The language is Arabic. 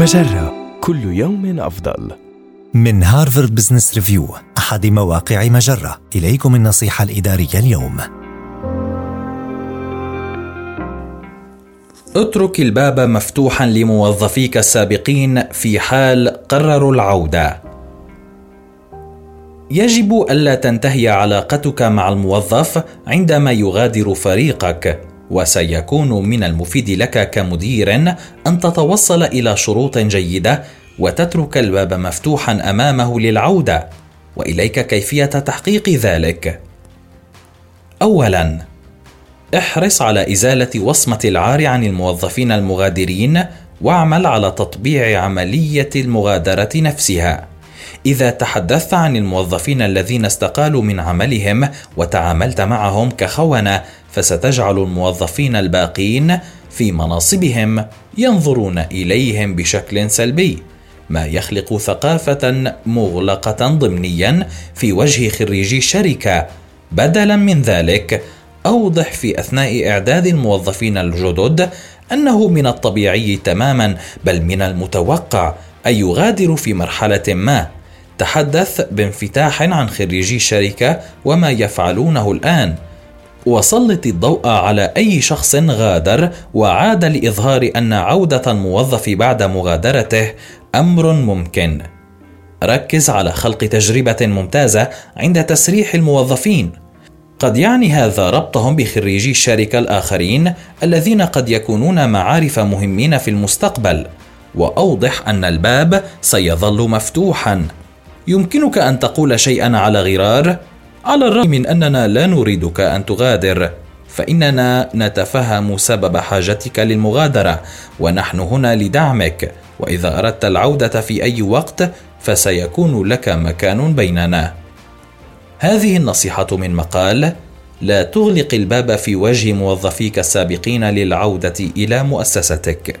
مجرة كل يوم أفضل. من هارفارد بزنس ريفيو أحد مواقع مجرة. إليكم النصيحة الإدارية اليوم. اترك الباب مفتوحا لموظفيك السابقين في حال قرروا العودة. يجب ألا تنتهي علاقتك مع الموظف عندما يغادر فريقك. وسيكون من المفيد لك كمدير أن تتوصل إلى شروط جيدة وتترك الباب مفتوحا أمامه للعودة. وإليك كيفية تحقيق ذلك. اولا احرص على إزالة وصمة العار عن الموظفين المغادرين واعمل على تطبيع عملية المغادرة نفسها. إذا تحدثت عن الموظفين الذين استقالوا من عملهم وتعاملت معهم كخونة فستجعل الموظفين الباقين في مناصبهم ينظرون إليهم بشكل سلبي ما يخلق ثقافة مغلقة ضمنيا في وجه خريجي الشركة بدلا من ذلك أوضح في أثناء إعداد الموظفين الجدد أنه من الطبيعي تماما بل من المتوقع ان يغادروا في مرحلة ما. تحدث بانفتاح عن خريجي الشركة وما يفعلونه الآن. وسلط الضوء على أي شخص غادر وعاد لإظهار أن عودة الموظف بعد مغادرته أمر ممكن. ركز على خلق تجربة ممتازة عند تسريح الموظفين. قد يعني هذا ربطهم بخريجي الشركة الآخرين الذين قد يكونون معارف مهمين في المستقبل. وأوضح أن الباب سيظل مفتوحا. يمكنك أن تقول شيئا على غرار؟ على الرغم من أننا لا نريدك أن تغادر فإننا نتفهم سبب حاجتك للمغادرة ونحن هنا لدعمك. وإذا أردت العودة في أي وقت فسيكون لك مكان بيننا. هذه النصيحة من مقال لا تغلق الباب في وجه موظفيك السابقين للعودة إلى مؤسستك.